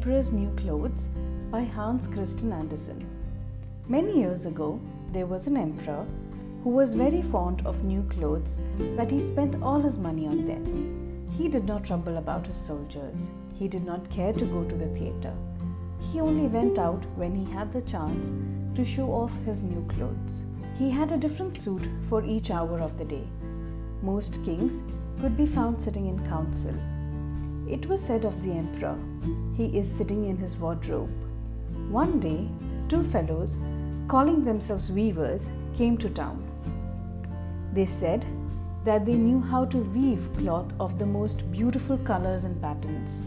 Emperor's New Clothes by Hans Christian Andersen. Many years ago, there was an emperor who was very fond of new clothes that he spent all his money on them. He did not trouble about his soldiers. He did not care to go to the theatre. He only went out when he had the chance to show off his new clothes. He had a different suit for each hour of the day. Most kings could be found sitting in council. It was said of the emperor, he is sitting in his wardrobe. One day, two fellows, calling themselves weavers, came to town. They said that they knew how to weave cloth of the most beautiful colors and patterns.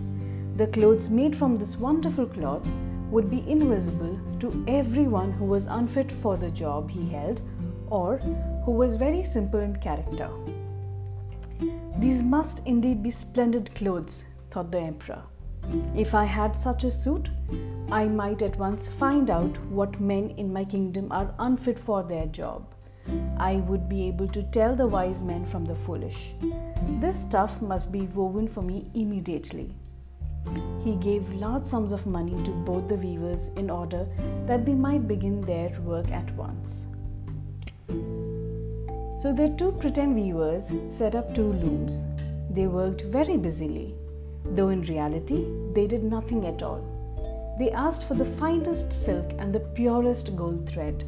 The clothes made from this wonderful cloth would be invisible to everyone who was unfit for the job he held or who was very simple in character. These must indeed be splendid clothes, thought the emperor. If I had such a suit, I might at once find out what men in my kingdom are unfit for their job. I would be able to tell the wise men from the foolish. This stuff must be woven for me immediately. He gave large sums of money to both the weavers in order that they might begin their work at once. So the two pretend weavers set up two looms. They worked very busily, though in reality they did nothing at all. They asked for the finest silk and the purest gold thread.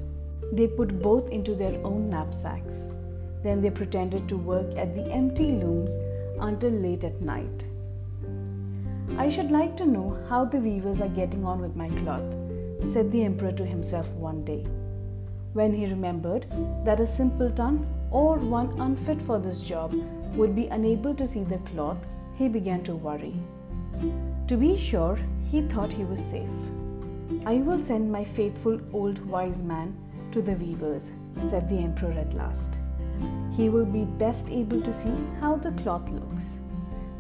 They put both into their own knapsacks. Then they pretended to work at the empty looms until late at night. I should like to know how the weavers are getting on with my cloth, said the emperor to himself one day. When he remembered that a simpleton or one unfit for this job would be unable to see the cloth, he began to worry. To be sure, he thought he was safe. I will send my faithful old wise man to the weavers, said the emperor at last. He will be best able to see how the cloth looks.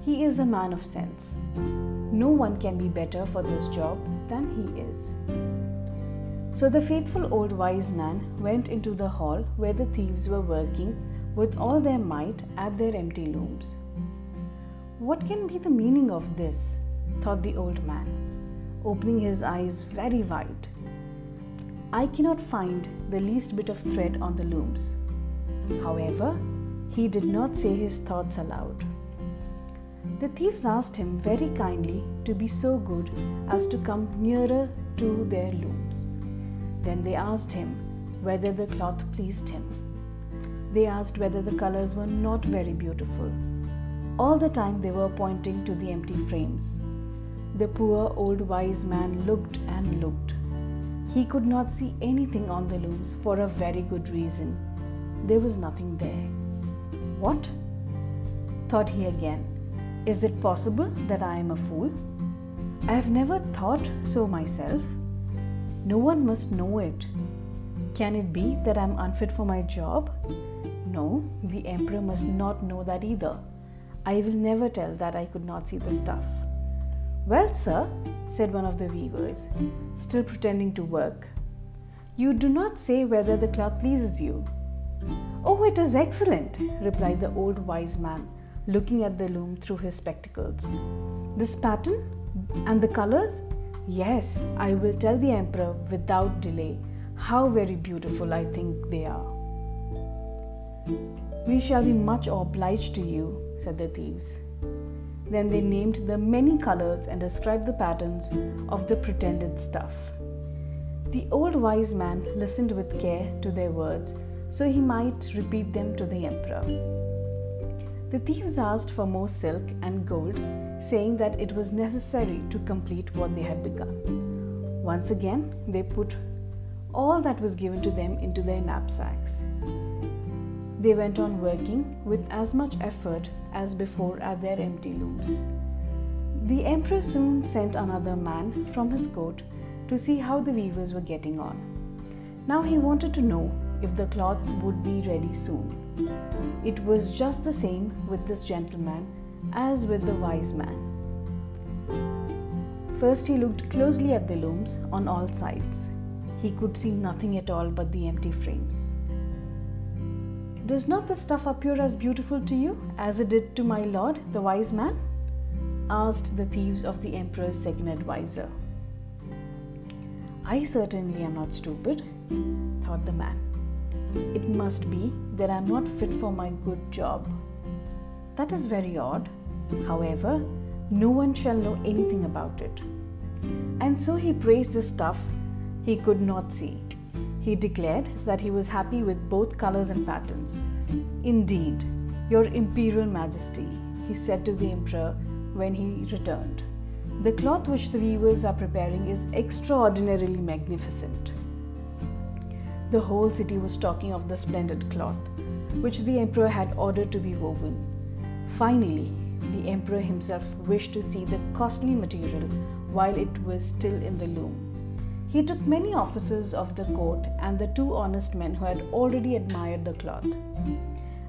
He is a man of sense. No one can be better for this job than he is. So the faithful old wise man went into the hall where the thieves were working with all their might at their empty looms. What can be the meaning of this? thought the old man, opening his eyes very wide. I cannot find the least bit of thread on the looms. However, he did not say his thoughts aloud. The thieves asked him very kindly to be so good as to come nearer to their looms. Then they asked him whether the cloth pleased him. They asked whether the colors were not very beautiful. All the time they were pointing to the empty frames. The poor old wise man looked and looked. He could not see anything on the looms for a very good reason. There was nothing there. What? thought he again. Is it possible that I am a fool? I have never thought so myself. No one must know it. Can it be that I'm unfit for my job? No, the emperor must not know that either. I will never tell that I could not see the stuff. Well, sir, said one of the weavers, still pretending to work, you do not say whether the cloth pleases you. Oh, it is excellent, replied the old wise man, looking at the loom through his spectacles. This pattern and the colors Yes, I will tell the emperor without delay how very beautiful I think they are. We shall be much obliged to you, said the thieves. Then they named the many colors and described the patterns of the pretended stuff. The old wise man listened with care to their words so he might repeat them to the emperor. The thieves asked for more silk and gold saying that it was necessary to complete what they had begun. Once again, they put all that was given to them into their knapsacks. They went on working with as much effort as before at their empty looms. The emperor soon sent another man from his court to see how the weavers were getting on. Now he wanted to know if the cloth would be ready soon. It was just the same with this gentleman as with the wise man. First, he looked closely at the looms on all sides. He could see nothing at all but the empty frames. Does not the stuff appear as beautiful to you as it did to my lord, the wise man? asked the thieves of the emperor's second adviser. I certainly am not stupid, thought the man. It must be that I am not fit for my good job. That is very odd. However, no one shall know anything about it. And so he praised the stuff he could not see. He declared that he was happy with both colors and patterns. Indeed, Your Imperial Majesty, he said to the Emperor when he returned, the cloth which the weavers are preparing is extraordinarily magnificent. The whole city was talking of the splendid cloth, which the emperor had ordered to be woven. Finally, the emperor himself wished to see the costly material while it was still in the loom. He took many officers of the court and the two honest men who had already admired the cloth.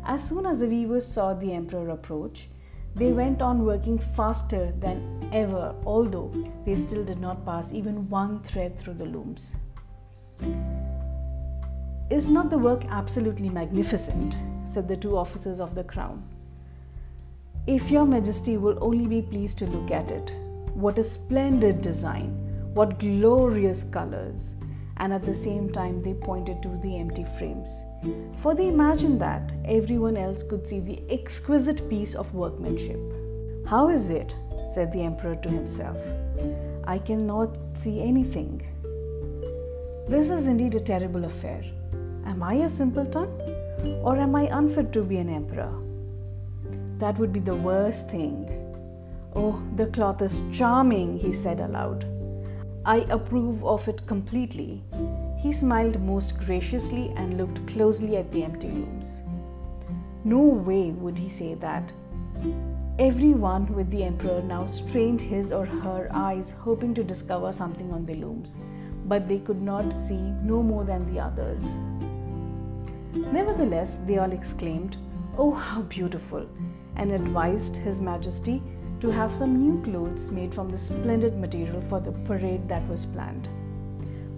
As soon as the weavers saw the emperor approach, they went on working faster than ever, although they still did not pass even one thread through the looms. Is not the work absolutely magnificent? said the two officers of the crown. If your majesty will only be pleased to look at it, what a splendid design, what glorious colors! And at the same time, they pointed to the empty frames. For they imagined that everyone else could see the exquisite piece of workmanship. How is it? said the emperor to himself. I cannot see anything. This is indeed a terrible affair. Am I a simpleton? Or am I unfit to be an emperor? That would be the worst thing. Oh, the cloth is charming, he said aloud. I approve of it completely. He smiled most graciously and looked closely at the empty looms. No way would he say that. Everyone with the emperor now strained his or her eyes, hoping to discover something on the looms, but they could not see no more than the others. Nevertheless, they all exclaimed, Oh, how beautiful! and advised His Majesty to have some new clothes made from the splendid material for the parade that was planned.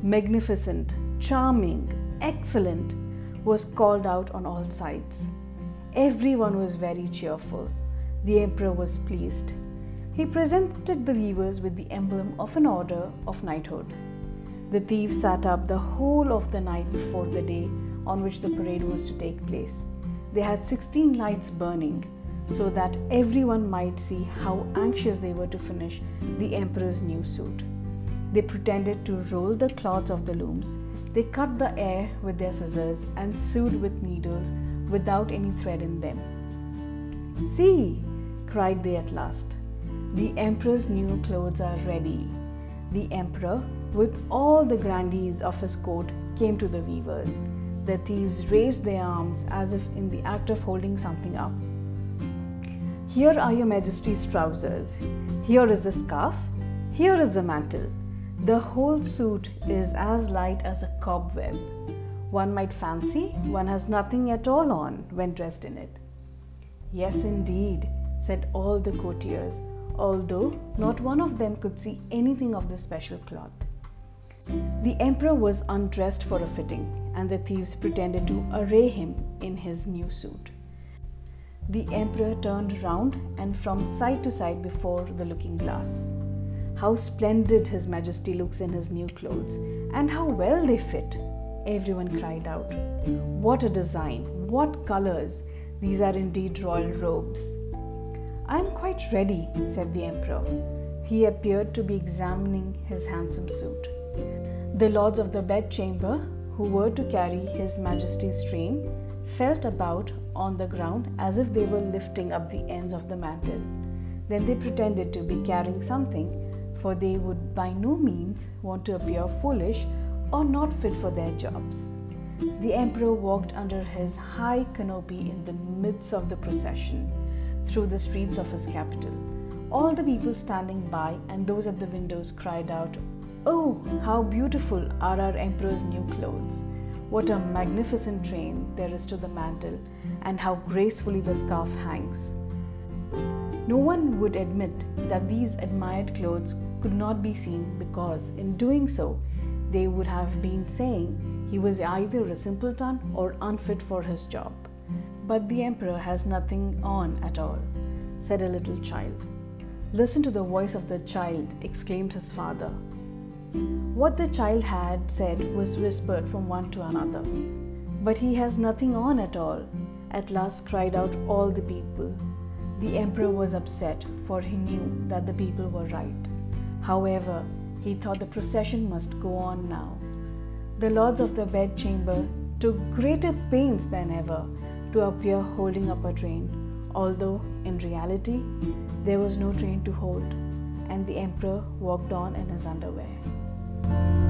Magnificent, charming, excellent was called out on all sides. Everyone was very cheerful. The emperor was pleased. He presented the weavers with the emblem of an order of knighthood. The thieves sat up the whole of the night before the day on which the parade was to take place. They had 16 lights burning so that everyone might see how anxious they were to finish the emperor's new suit. They pretended to roll the cloths of the looms. They cut the air with their scissors and sewed with needles without any thread in them. See, cried they at last, the emperor's new clothes are ready. The emperor, with all the grandees of his court, came to the weavers. The thieves raised their arms as if in the act of holding something up. Here are your majesty's trousers. Here is the scarf. Here is the mantle. The whole suit is as light as a cobweb. One might fancy one has nothing at all on when dressed in it. Yes, indeed, said all the courtiers, although not one of them could see anything of the special cloth. The emperor was undressed for a fitting, and the thieves pretended to array him in his new suit. The emperor turned round and from side to side before the looking glass. How splendid His Majesty looks in his new clothes, and how well they fit! Everyone cried out. What a design! What colors! These are indeed royal robes. I am quite ready, said the emperor. He appeared to be examining his handsome suit. The lords of the bedchamber, who were to carry His Majesty's train, felt about on the ground as if they were lifting up the ends of the mantle. Then they pretended to be carrying something, for they would by no means want to appear foolish or not fit for their jobs. The emperor walked under his high canopy in the midst of the procession through the streets of his capital. All the people standing by and those at the windows cried out, Oh, how beautiful are our emperor's new clothes! What a magnificent train there is to the mantle, and how gracefully the scarf hangs. No one would admit that these admired clothes could not be seen because, in doing so, they would have been saying he was either a simpleton or unfit for his job. But the emperor has nothing on at all, said a little child. Listen to the voice of the child, exclaimed his father. What the child had said was whispered from one to another. But he has nothing on at all, at last cried out all the people. The emperor was upset, for he knew that the people were right. However, he thought the procession must go on now. The lords of the bedchamber took greater pains than ever to appear holding up a train, although in reality there was no train to hold, and the emperor walked on in his underwear. Bye.